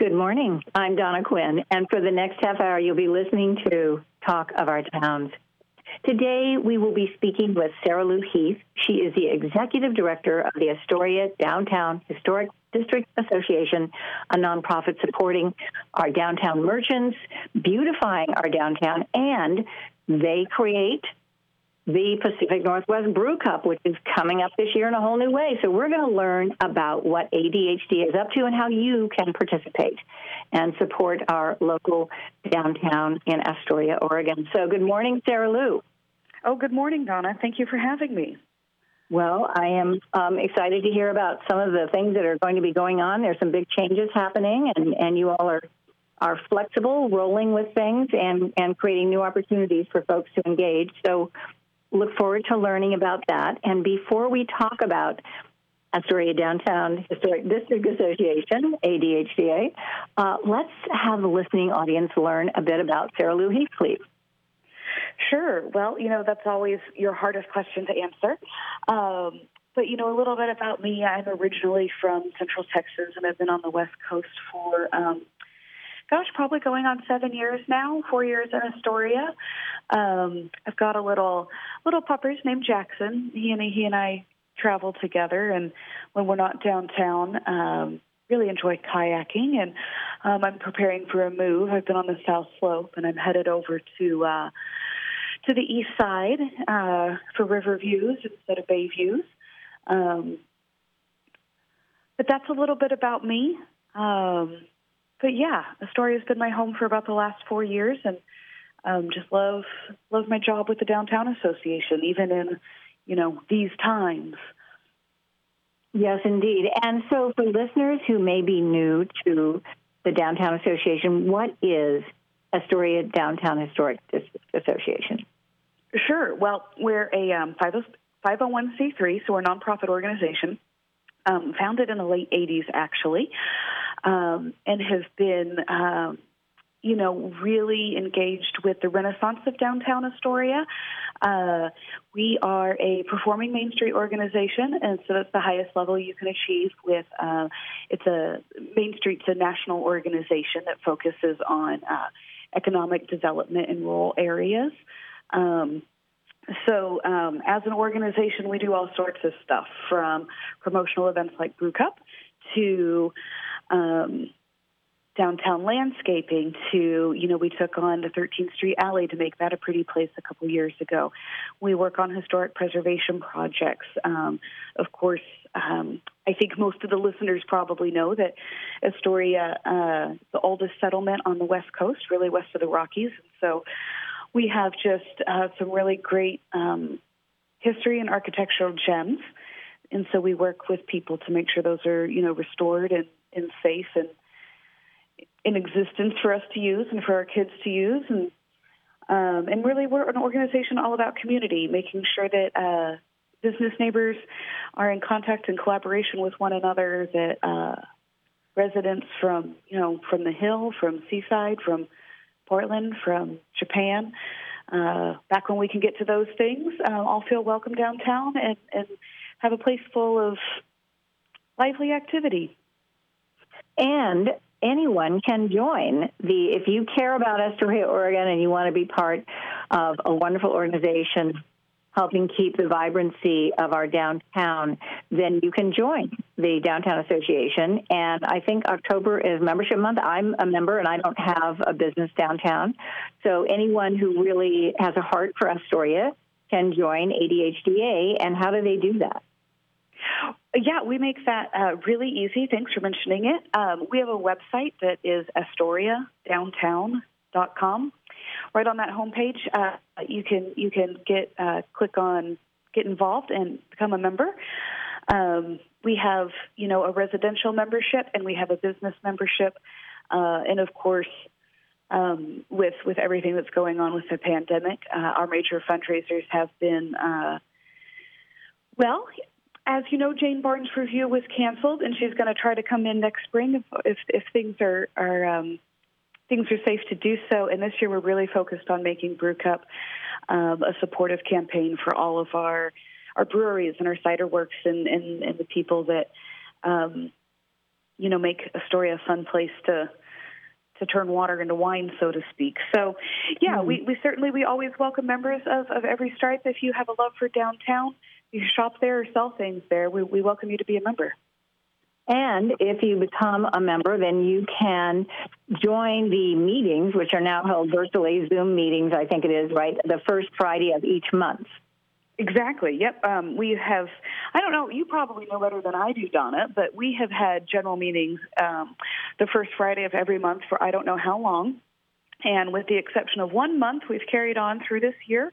Good morning. I'm Donna Quinn, and for the next half hour, you'll be listening to Talk of Our Towns. Today, we will be speaking with Sarah Lu Heath. She is the Executive Director of the Astoria Downtown Historic District Association, a nonprofit supporting our downtown merchants, beautifying our downtown, and they create the Pacific Northwest Brew Cup, which is coming up this year in a whole new way. So we're going to learn about what ADHD is up to and how you can participate and support our local downtown in Astoria, Oregon. So good morning, Sarah Lu. Oh, good morning, Donna. Thank you for having me. Well, I am um, excited to hear about some of the things that are going to be going on. There's some big changes happening, and, and you all are are flexible, rolling with things, and and creating new opportunities for folks to engage. So, look forward to learning about that. And before we talk about Astoria Downtown Historic District Association, ADHDA, uh, let's have the listening audience learn a bit about Sarah Lu Heath, please. Sure. Well, you know, that's always your hardest question to answer. Um, but, you know, a little bit about me. I'm originally from Central Texas and I've been on the West Coast for, um, gosh, probably going on seven years now, four years in Astoria. Um, I've got a little little pupper named Jackson. He and he and I travel together, and when we're not downtown, um, really enjoy kayaking. And um, I'm preparing for a move. I've been on the South Slope, and I'm headed over to uh, to the east side uh, for river views instead of bay views. Um, but that's a little bit about me. Um, but yeah, Astoria's been my home for about the last four years, and um, just love love my job with the downtown association, even in you know these times. Yes, indeed. And so, for listeners who may be new to the Downtown Association, what is Astoria Downtown Historic Association? Sure. Well, we're a um, 501c3, so we're a nonprofit organization, um, founded in the late 80s, actually, um, and have been, um, you know, really engaged with the renaissance of downtown Astoria. Uh, we are a performing Main Street organization, and so that's the highest level you can achieve. With uh, it's a Main Street's a national organization that focuses on uh, economic development in rural areas. Um, so, um, as an organization, we do all sorts of stuff from promotional events like Brew Cup to um, downtown landscaping to, you know, we took on the 13th Street Alley to make that a pretty place a couple years ago. We work on historic preservation projects. Um, of course, um, I think most of the listeners probably know that Astoria, uh, the oldest settlement on the West Coast, really west of the Rockies. And so we have just uh, some really great um, history and architectural gems. And so we work with people to make sure those are, you know, restored and, and safe and in existence for us to use and for our kids to use. And um, and really, we're an organization all about community, making sure that uh, business neighbors are in contact and collaboration with one another. That uh, residents from you know from the hill, from Seaside, from Portland, from Japan. Uh, back when we can get to those things, uh, all feel welcome downtown and, and have a place full of lively activity. And anyone can join the if you care about Astoria, Oregon, and you want to be part of a wonderful organization helping keep the vibrancy of our downtown, then you can join the Downtown Association. And I think October is membership month. I'm a member and I don't have a business downtown. So anyone who really has a heart for Astoria can join ADHDA. And how do they do that? Yeah, we make that uh, really easy. Thanks for mentioning it. Um, we have a website that is astoriadowntown.com right on that homepage, uh, you can you can get uh, click on get involved and become a member. Um, we have you know a residential membership and we have a business membership, uh, and of course. Um, with with everything that's going on with the pandemic, uh, our major fundraisers have been uh, well, as you know, Jane Barnes' Revue was canceled, and she's going to try to come in next spring if if, if things are are um, things are safe to do so. And this year, we're really focused on making Brew Cup um, a supportive campaign for all of our our breweries and our cider works and, and, and the people that um, you know, make Astoria a fun place to to turn water into wine, so to speak. So, yeah, mm we, we certainly we always welcome members of, of every stripe. If you have a love for downtown, you shop there or sell things there. We, we welcome you to be a member. And if you become a member, then you can join the meetings, which are now held virtually, Zoom meetings, I think it is, right? The first Friday of each month. Exactly. Yep. Um, we have. I don't know. You probably know better than I do, Donna. But we have had general meetings um, the first Friday of every month for I don't know how long, and with the exception of one month, we've carried on through this year.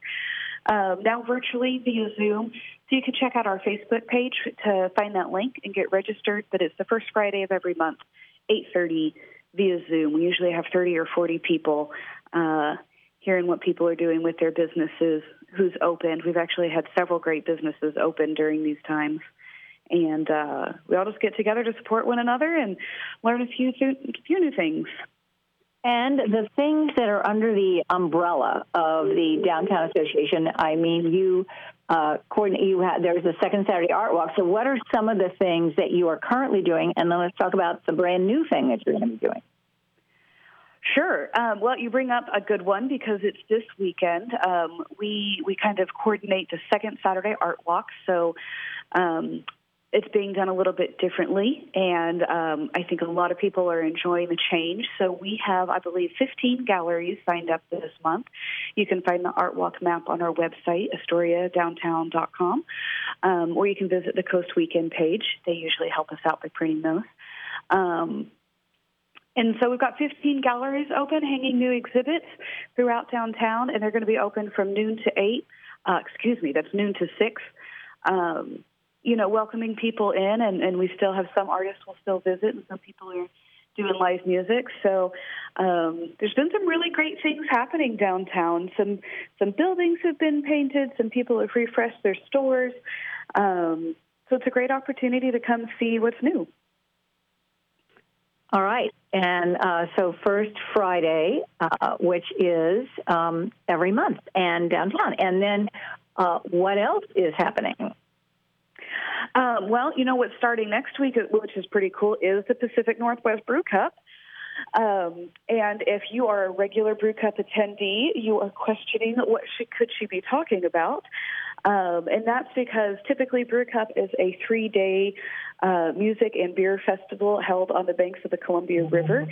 Um, now virtually via Zoom. So you can check out our Facebook page to find that link and get registered. But it's the first Friday of every month, 8:30 via Zoom. We usually have 30 or 40 people uh, hearing what people are doing with their businesses, who's opened. We've actually had several great businesses open during these times. And uh, we all just get together to support one another and learn a few, few new things. And the things that are under the umbrella of the Downtown Association, I mean, you uh, coordinate, you have, there's a second Saturday art walk. So, what are some of the things that you are currently doing? And then let's talk about the brand new thing that you're going to be doing. Sure. Um, well, you bring up a good one because it's this weekend. Um, we we kind of coordinate the second Saturday art walk, so um, it's being done a little bit differently, and um, I think a lot of people are enjoying the change. So we have, I believe, 15 galleries signed up this month. You can find the art walk map on our website, AstoriaDowntown.com, um, or you can visit the Coast Weekend page. They usually help us out by printing those. Um, and so we've got 15 galleries open, hanging new exhibits throughout downtown, and they're going to be open from noon to 8. Uh, excuse me, that's noon to 6. Um, you know, welcoming people in, and, and we still have some artists will still visit, and some people are doing live music. So um, there's been some really great things happening downtown. Some some buildings have been painted. Some people have refreshed their stores. Um, so it's a great opportunity to come see what's new. All right. And uh, so, first Friday, uh, which is um, every month, and downtown. And then, uh, what else is happening? Um, well, you know what's starting next week, which is pretty cool, is the Pacific Northwest Brew Cup. Um, and if you are a regular Brew Cup attendee, you are questioning what she, could she be talking about. Um, and that's because typically Brew Cup is a three day uh, music and beer festival held on the banks of the Columbia River.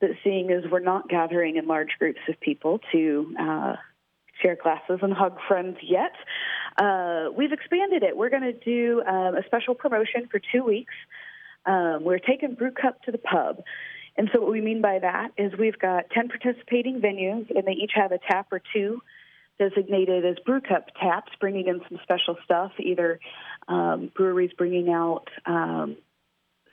But seeing as we're not gathering in large groups of people to uh, share glasses and hug friends yet, uh, we've expanded it. We're going to do um, a special promotion for two weeks. Um, we're taking Brew Cup to the pub. And so, what we mean by that is we've got 10 participating venues, and they each have a tap or two designated as brew cup taps, bringing in some special stuff, either um, breweries bringing out um,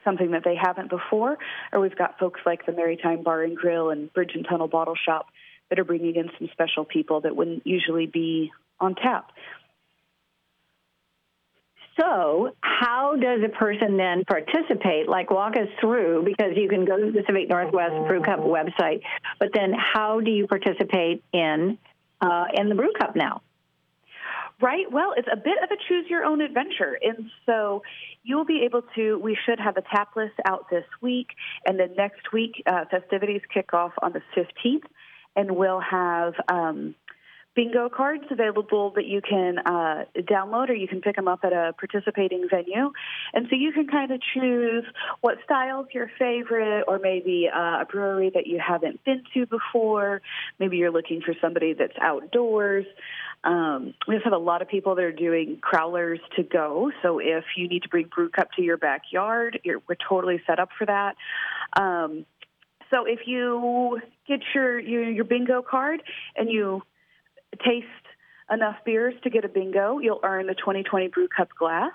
something that they haven't before, or we've got folks like the Maritime Bar and Grill and Bridge and Tunnel Bottle Shop that are bringing in some special people that wouldn't usually be on tap. So, how does a person then participate? Like, walk us through because you can go to the Pacific Northwest Brew Cup website, but then how do you participate in uh, in the brew cup now. Right. Well, it's a bit of a choose your own adventure. And so you'll be able to, we should have a tap list out this week. And then next week, uh, festivities kick off on the 15th. And we'll have um, bingo cards available that you can uh, download or you can pick them up at a participating venue. And so you can kind of choose what style's your favorite, or maybe uh, a brewery that you haven't been to before. Maybe you're looking for somebody that's outdoors. Um, we just have a lot of people that are doing crowlers to go. So if you need to bring brew cup to your backyard, we're totally set up for that. Um, so if you get your, your your bingo card and you taste enough beers to get a bingo, you'll earn the 2020 Brew Cup glass.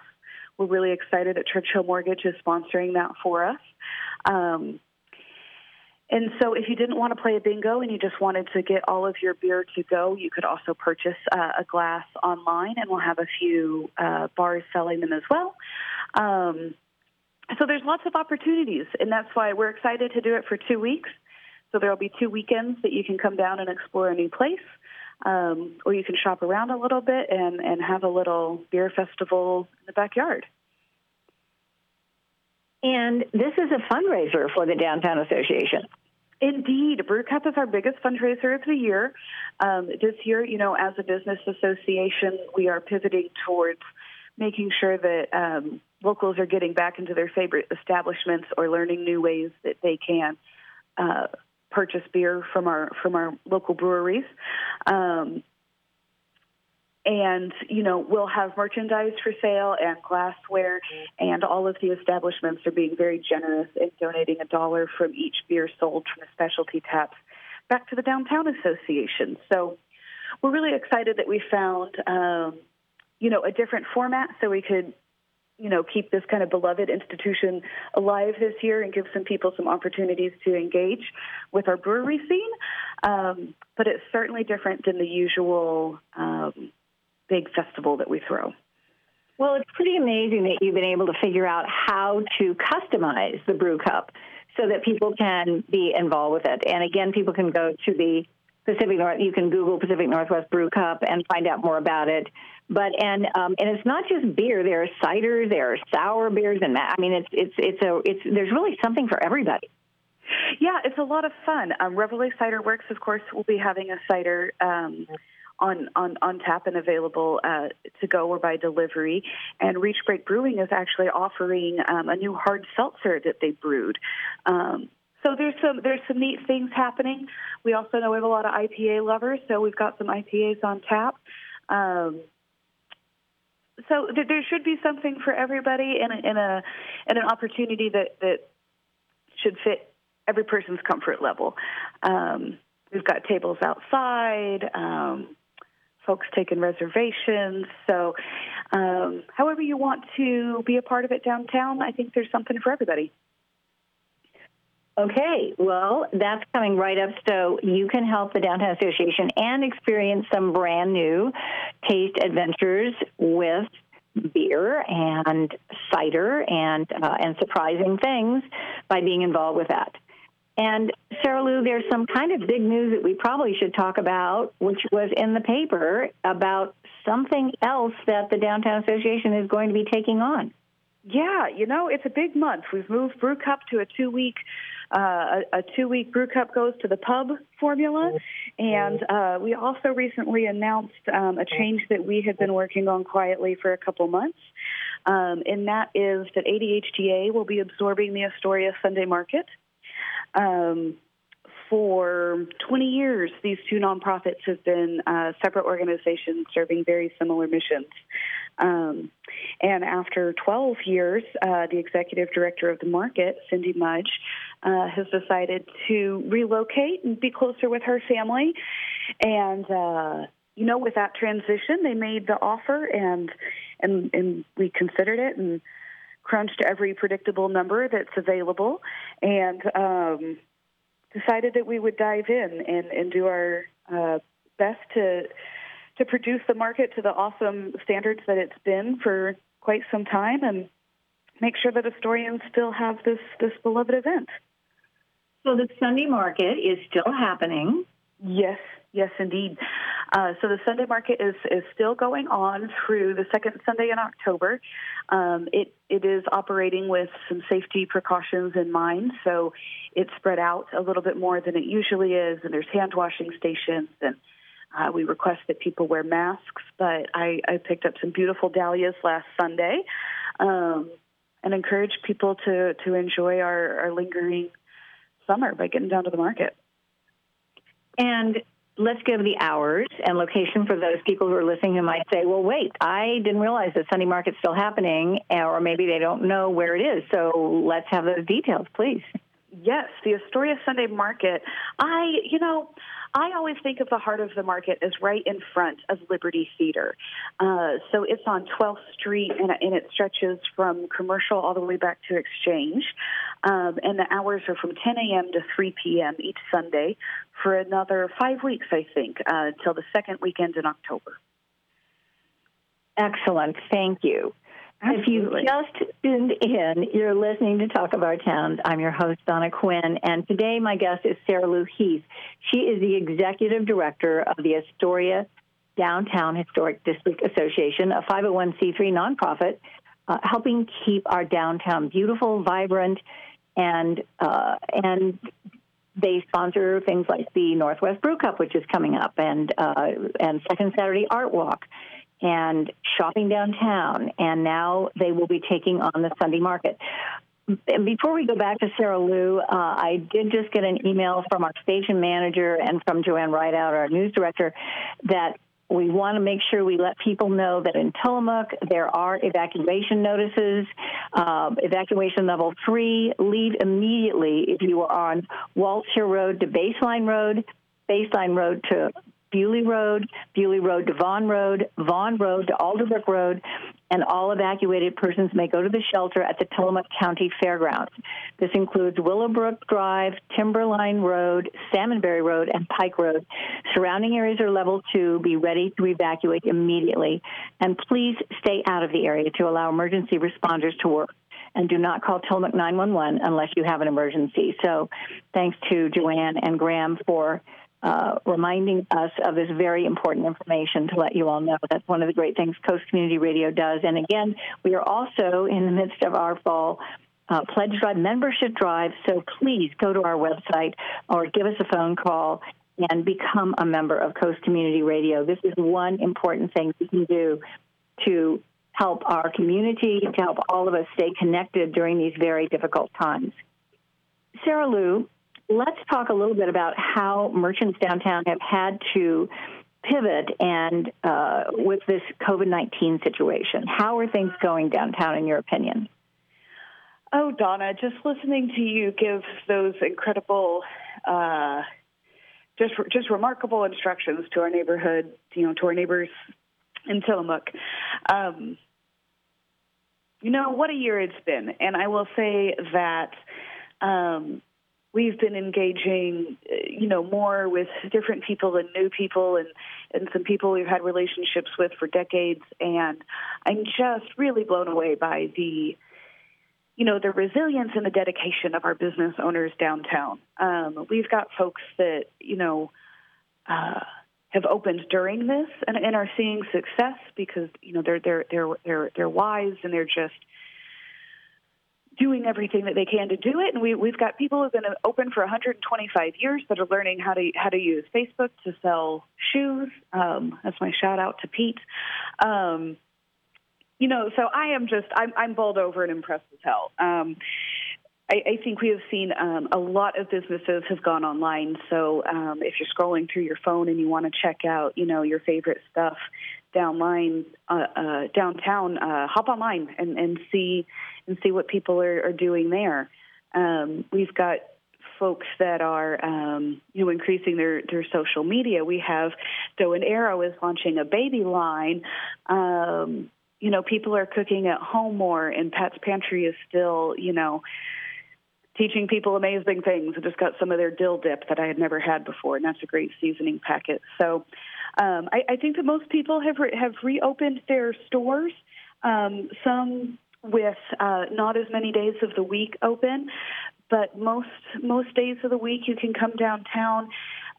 We're really excited that Churchill Mortgage is sponsoring that for us. Um, and so, if you didn't want to play a bingo and you just wanted to get all of your beer to go, you could also purchase uh, a glass online, and we'll have a few uh, bars selling them as well. Um, so, there's lots of opportunities, and that's why we're excited to do it for two weeks. So, there will be two weekends that you can come down and explore a new place um, or you can shop around a little bit and, and have a little beer festival in the backyard. And this is a fundraiser for the Downtown Association. Indeed, Brew Cup is our biggest fundraiser of the year. Um, this year, you know, as a business association, we are pivoting towards making sure that um, locals are getting back into their favorite establishments or learning new ways that they can uh, purchase beer from our from our local breweries. Um, and you know we'll have merchandise for sale and glassware and all of the establishments are being very generous in donating a dollar from each beer sold from the specialty taps back to the downtown association so we're really excited that we found um, you know a different format so we could you know keep this kind of beloved institution alive this year and give some people some opportunities to engage with our brewery scene um, but it's certainly different than the usual um, big festival that we throw. Well, it's pretty amazing that you've been able to figure out how to customize the brew cup so that people can be involved with it. And again, people can go to the Pacific North. You can Google Pacific Northwest Brew Cup and find out more about it. But and um, and it's not just beer. There are ciders, there are sour beers, and that I mean, it's it's it's a it's there's really something for everybody. Yeah, it's a lot of fun. Um, Reveille Cider Works, of course, will be having a cider. Um, on, on, on tap and available uh, to go or by delivery. And Reach Break Brewing is actually offering um, a new hard seltzer that they brewed. Um, so there's some there's some neat things happening. We also know we have a lot of IPA lovers, so we've got some IPAs on tap. Um, so th- there should be something for everybody, and a, and a and an opportunity that that should fit every person's comfort level. Um, we've got tables outside. Um, folks taking reservations. So, um, however you want to be a part of it downtown, I think there's something for everybody. Okay, well, that's coming right up. So you can help the Downtown Association and experience some brand new taste adventures with beer and cider and uh, and surprising things by being involved with that. And Sarah Lu, there's some kind of big news that we probably should talk about, which was in the paper about something else that the Downtown Association is going to be taking on. Yeah, you know, it's a big month. We've moved Brew Cup to a two week uh, a, a two week brew cup goes to the pub formula. And uh, we also recently announced um, a change that we had been working on quietly for a couple months. Um, and that is that ADHDA will be absorbing the Astoria Sunday Market. Um, for 20 years, these two nonprofits have been uh, separate organizations serving very similar missions. Um, and after 12 years, uh, the executive director of the market, Cindy Mudge, uh, has decided to relocate and be closer with her family. And uh, you know, with that transition, they made the offer, and and and we considered it and crunched every predictable number that's available, and um, decided that we would dive in and, and do our uh, best to to produce the market to the awesome standards that it's been for quite some time, and make sure that Astorians still have this this beloved event. So the Sunday market is still happening. Yes, yes, indeed. Uh, so the Sunday market is is still going on through the second Sunday in October. Um, it it is operating with some safety precautions in mind, so it's spread out a little bit more than it usually is, and there's hand washing stations and. Uh, we request that people wear masks, but I, I picked up some beautiful dahlias last Sunday, um, and encourage people to to enjoy our, our lingering summer by getting down to the market. And let's give the hours and location for those people who are listening who might say, well, wait, I didn't realize that Sunday Market's still happening, or maybe they don't know where it is. So let's have those details, please. Yes, the Astoria Sunday Market. I, you know, I always think of the heart of the market as right in front of Liberty Theater. Uh, so it's on 12th Street and, and, it stretches from commercial all the way back to exchange. Um, and the hours are from 10 a.m. to 3 p.m. each Sunday for another five weeks, I think, uh, till the second weekend in October. Excellent. Thank you. Absolutely. If you just tuned in, you're listening to Talk of Our Towns. I'm your host, Donna Quinn, and today my guest is Sarah Lu Heath. She is the executive director of the Astoria Downtown Historic District Association, a 501c3 nonprofit uh, helping keep our downtown beautiful, vibrant, and uh, and they sponsor things like the Northwest Brew Cup, which is coming up, and uh, and Second Saturday Art Walk, and shopping downtown, and now they will be taking on the Sunday Market. And before we go back to Sarah Lu, uh, I did just get an email from our station manager and from Joanne Rideout, our news director, that we want to make sure we let people know that in Tillamook there are evacuation notices. Uh, evacuation level three, leave immediately if you are on Hill Road to Baseline Road, Baseline Road to Bewley Road, Bewley Road to Vaughan Road, Vaughan Road to Alderbrook Road, and all evacuated persons may go to the shelter at the Tillamook County Fairgrounds. This includes Willowbrook Drive, Timberline Road, Salmonberry Road, and Pike Road. Surrounding areas are level two. Be ready to evacuate immediately. And please stay out of the area to allow emergency responders to work and do not call Tillamook 911 unless you have an emergency. So thanks to Joanne and Graham for uh, reminding us of this very important information to let you all know. That's one of the great things Coast Community Radio does. And again, we are also in the midst of our fall uh, pledge drive, membership drive. So please go to our website or give us a phone call and become a member of Coast Community Radio. This is one important thing we can do to help our community, to help all of us stay connected during these very difficult times. Sarah Lu, let's talk a little bit about how merchants downtown have had to pivot and uh, with this COVID 19 situation. How are things going downtown, in your opinion? Oh, Donna, just listening to you give those incredible, uh, just just remarkable instructions to our neighborhood, you know, to our neighbors in Tillamook. Um, you know what a year it's been, and I will say that um, we've been engaging, uh, you know, more with different people and new people and, and some people we've had relationships with for decades. And I'm just really blown away by the, you know, the resilience and the dedication of our business owners downtown. Um, we've got folks that, you know, uh, have opened during this and, and are seeing success because, you know, they're, they're, they're, they're, they're wise and they're just, doing everything that they can to do it. And we, we've got people who've been open for 125 years that are learning how to how to use Facebook to sell shoes. Um, that's my shout out to Pete. Um, you know, so I am just I'm, I'm bowled over and impressed as hell. Um, I, I think we have seen um, a lot of businesses have gone online. So um, if you're scrolling through your phone and you want to check out, you know, your favorite stuff downline uh, uh, downtown, uh, hop online and, and see and see what people are, are doing there. Um, we've got folks that are um, you know increasing their their social media. We have Doe and Arrow is launching a baby line. Um, you know, people are cooking at home more, and Pat's Pantry is still you know teaching people amazing things. I just got some of their dill dip that I had never had before, and that's a great seasoning packet. So um, I, I think that most people have re- have reopened their stores. Um, some with uh, not as many days of the week open, but most most days of the week you can come downtown.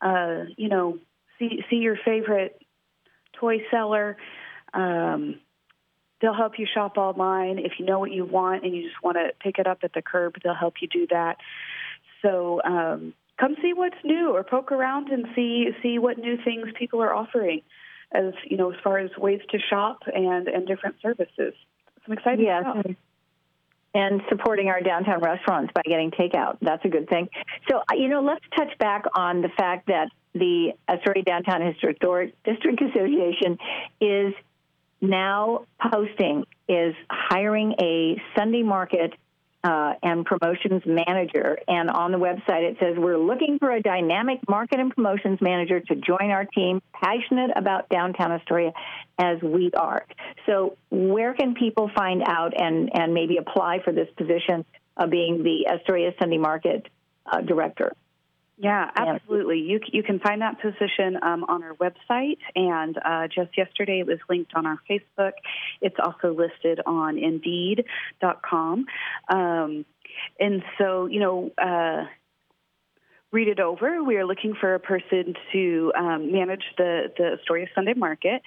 Uh, you know, see see your favorite toy seller. Um, they'll help you shop online if you know what you want and you just want to pick it up at the curb. They'll help you do that. So um, come see what's new or poke around and see see what new things people are offering as you know as far as ways to shop and and different services some exciting yes. stuff and supporting our downtown restaurants by getting takeout that's a good thing so you know let's touch back on the fact that the Astoria Downtown Historic District Association is now posting is hiring a Sunday market uh, and promotions manager. And on the website, it says, We're looking for a dynamic market and promotions manager to join our team, passionate about downtown Astoria as we are. So, where can people find out and, and maybe apply for this position of being the Astoria Sunday Market uh, director? Yeah, absolutely. You you can find that position um, on our website, and uh, just yesterday it was linked on our Facebook. It's also listed on Indeed.com, um, and so you know. Uh, read it over. We are looking for a person to um, manage the, the Astoria Sunday Market,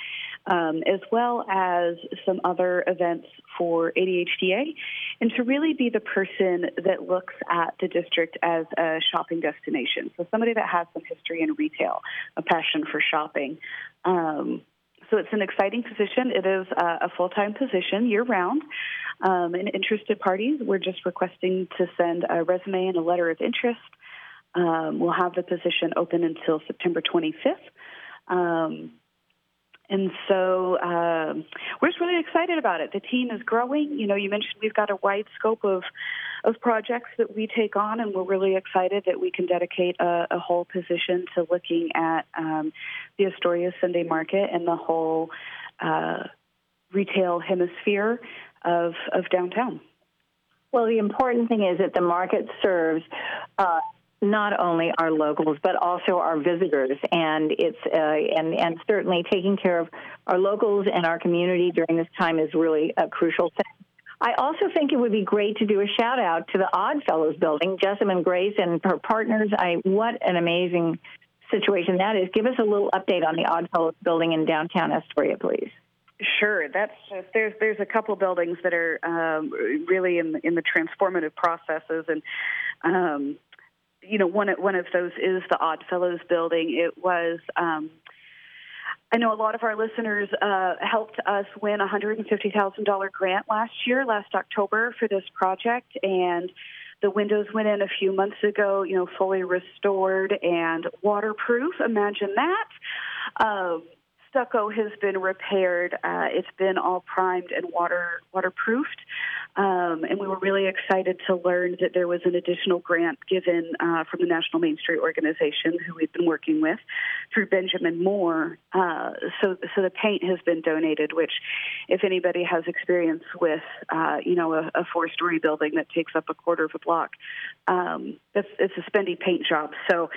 um, as well as some other events for ADHDA, and to really be the person that looks at the district as a shopping destination. So somebody that has some history in retail, a passion for shopping. Um, so it's an exciting position. It is a, a full time position year round. Um, and interested parties, we're just requesting to send a resume and a letter of interest. Um, we'll have the position open until September 25th. Um, and so uh, we're just really excited about it. The team is growing. You know, you mentioned we've got a wide scope of of projects that we take on, and we're really excited that we can dedicate a, a whole position to looking at um, the Astoria Sunday Market and the whole uh, retail hemisphere of of downtown. Well, the important thing is that the market serves uh, not only our locals but also our visitors, and it's uh, and and certainly taking care of our locals and our community during this time is really a crucial thing. I also think it would be great to do a shout out to the Odd Fellows building, Jessamine Grace and her partners. I what an amazing situation that is. Give us a little update on the Odd Fellows building in downtown Astoria, please. Sure, that's just, there's there's a couple buildings that are um, really in in the transformative processes, and um, you know, one one of those is the Odd Fellows building. It was. Um, I know a lot of our listeners uh, helped us win a $150,000 grant last year, last October, for this project, and the windows went in a few months ago. You know, fully restored and waterproof. Imagine that. Um, stucco has been repaired. Uh, it's been all primed and water waterproofed. Um, and we were really excited to learn that there was an additional grant given uh, from the National Main Street Organization, who we've been working with, through Benjamin Moore. Uh, so, so the paint has been donated. Which, if anybody has experience with, uh, you know, a, a four-story building that takes up a quarter of a block, um, it's, it's a spendy paint job. So.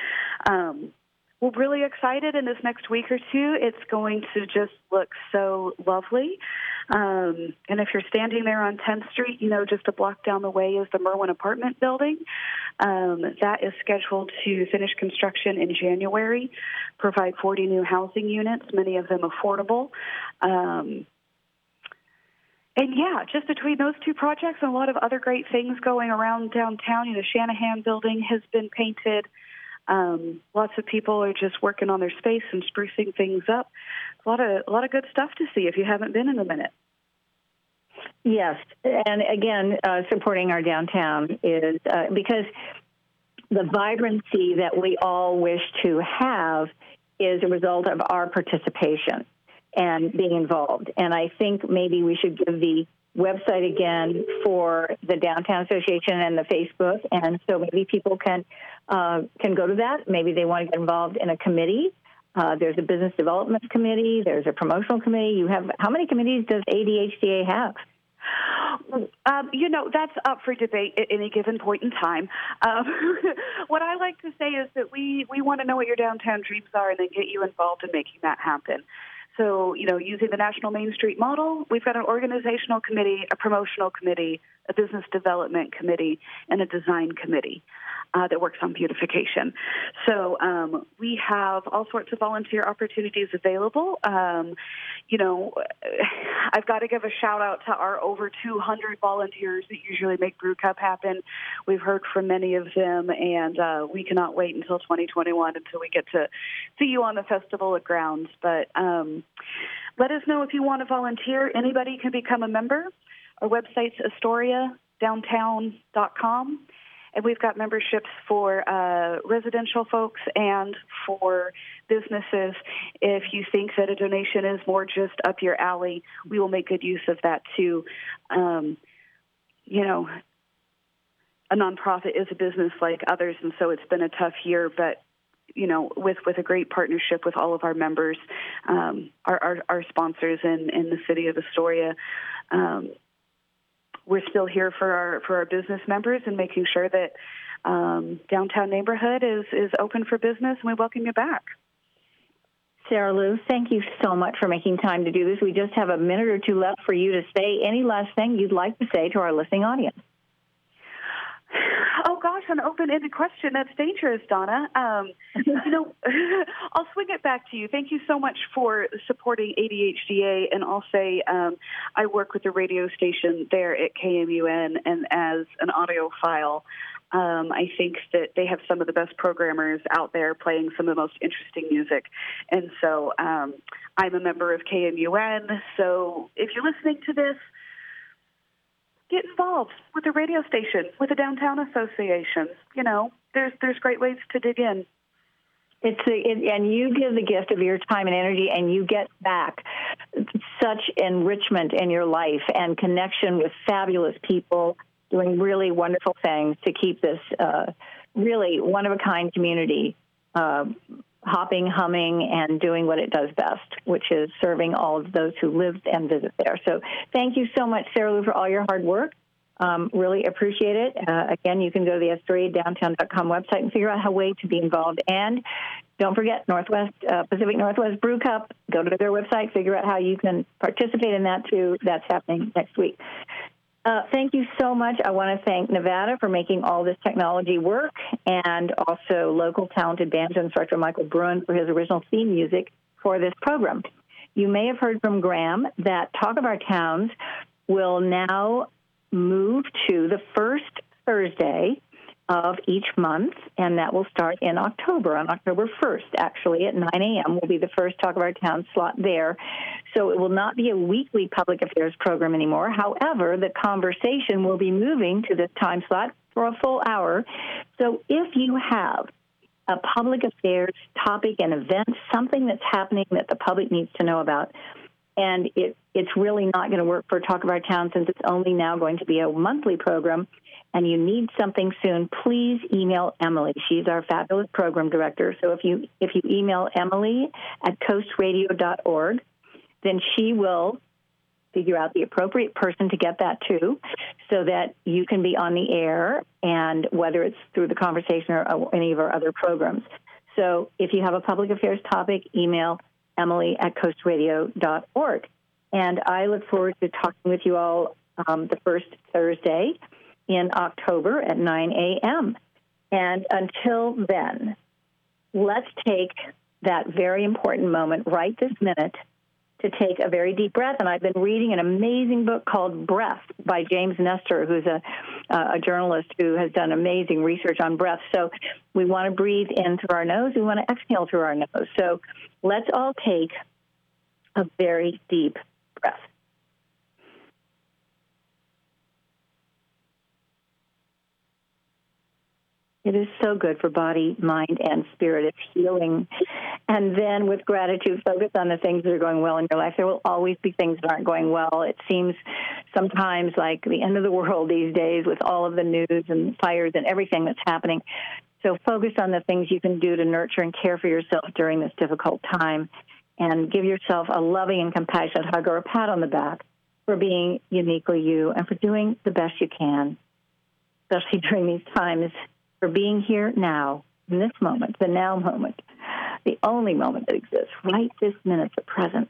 Um, we're really excited in this next week or two. It's going to just look so lovely. Um, and if you're standing there on 10th Street, you know, just a block down the way is the Merwin apartment building. Um, that is scheduled to finish construction in January, provide 40 new housing units, many of them affordable. Um, and yeah, just between those two projects and a lot of other great things going around downtown, you know, Shanahan building has been painted. Um, lots of people are just working on their space and sprucing things up. A lot of a lot of good stuff to see if you haven't been in a minute. Yes, and again, uh, supporting our downtown is uh, because the vibrancy that we all wish to have is a result of our participation and being involved. And I think maybe we should give the website again for the Downtown Association and the Facebook, and so maybe people can uh, can go to that. Maybe they want to get involved in a committee. Uh, there's a business development committee. There's a promotional committee. You have how many committees does ADHDA have? Um, you know, that's up for debate at any given point in time. Um, what I like to say is that we, we want to know what your downtown dreams are and then get you involved in making that happen. So, you know, using the National Main Street model, we've got an organizational committee, a promotional committee, a business development committee, and a design committee uh, that works on beautification. So um, we have all sorts of volunteer opportunities available. Um, you know, I've got to give a shout out to our over 200 volunteers that usually make Brew Cup happen. We've heard from many of them, and uh, we cannot wait until 2021 until we get to see you on the festival at grounds. But um, let us know if you want to volunteer. Anybody can become a member. Our website's astoriadowntown.com and we've got memberships for uh, residential folks and for businesses. If you think that a donation is more just up your alley, we will make good use of that too. Um, you know, a nonprofit is a business like others, and so it's been a tough year, but you know, with with a great partnership with all of our members, um, our, our, our sponsors in in the city of Astoria. Um, we're still here for our for our business members and making sure that um, downtown neighborhood is is open for business, and we welcome you back. Sarah Lu, thank you so much for making time to do this. We just have a minute or two left for you to say any last thing you'd like to say to our listening audience. Oh gosh, an open-ended question. That's dangerous, Donna. Um, you know, I'll swing it back to you. Thank you so much for supporting ADHDA, and I'll say um, I work with the radio station there at KMUN, and as an audiophile, um, I think that they have some of the best programmers out there playing some of the most interesting music, and so um, I'm a member of KMUN. So if you're listening to this get involved with the radio station, with the downtown association. You know, there's there's great ways to dig in. It's the, it, and you give the gift of your time and energy, and you get back such enrichment in your life and connection with fabulous people doing really wonderful things to keep this uh, really one of a kind community uh, hopping, humming, and doing what it does best, which is serving all of those who live and visit there. So thank you so much, Sarah Lu, for all your hard work. Um, really appreciate it. Uh, again, you can go to the AstoriaDowntown.com website and figure out how way to be involved. And don't forget Northwest uh, Pacific Northwest Brew Cup. Go to their website, figure out how you can participate in that too. That's happening next week. Uh, thank you so much. I want to thank Nevada for making all this technology work and also local talented banjo instructor Michael Bruin for his original theme music for this program. You may have heard from Graham that Talk of Our Towns will now move to the first Thursday of each month, and that will start in October, on October 1st, actually, at 9 a.m. will be the first Talk of Our Town slot there. So it will not be a weekly public affairs program anymore. However, the conversation will be moving to this time slot for a full hour. So if you have a public affairs topic, an event, something that's happening that the public needs to know about, and it, it's really not going to work for Talk of Our Town since it's only now going to be a monthly program, and you need something soon, please email Emily. She's our fabulous program director. So if you if you email Emily at coastradio.org, then she will figure out the appropriate person to get that to so that you can be on the air and whether it's through the conversation or any of our other programs. So if you have a public affairs topic, email Emily at coastradio.org. And I look forward to talking with you all um, the first Thursday in October at 9 a.m. And until then, let's take that very important moment right this minute to take a very deep breath. And I've been reading an amazing book called Breath by James Nestor, who's a, uh, a journalist who has done amazing research on breath. So we want to breathe in through our nose, we want to exhale through our nose. So let's all take a very deep breath. It is so good for body, mind, and spirit. It's healing. And then with gratitude, focus on the things that are going well in your life. There will always be things that aren't going well. It seems sometimes like the end of the world these days with all of the news and fires and everything that's happening. So focus on the things you can do to nurture and care for yourself during this difficult time and give yourself a loving and compassionate hug or a pat on the back for being uniquely you and for doing the best you can, especially during these times for being here now, in this moment, the now moment, the only moment that exists, right this minute, the present,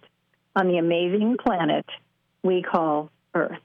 on the amazing planet we call Earth.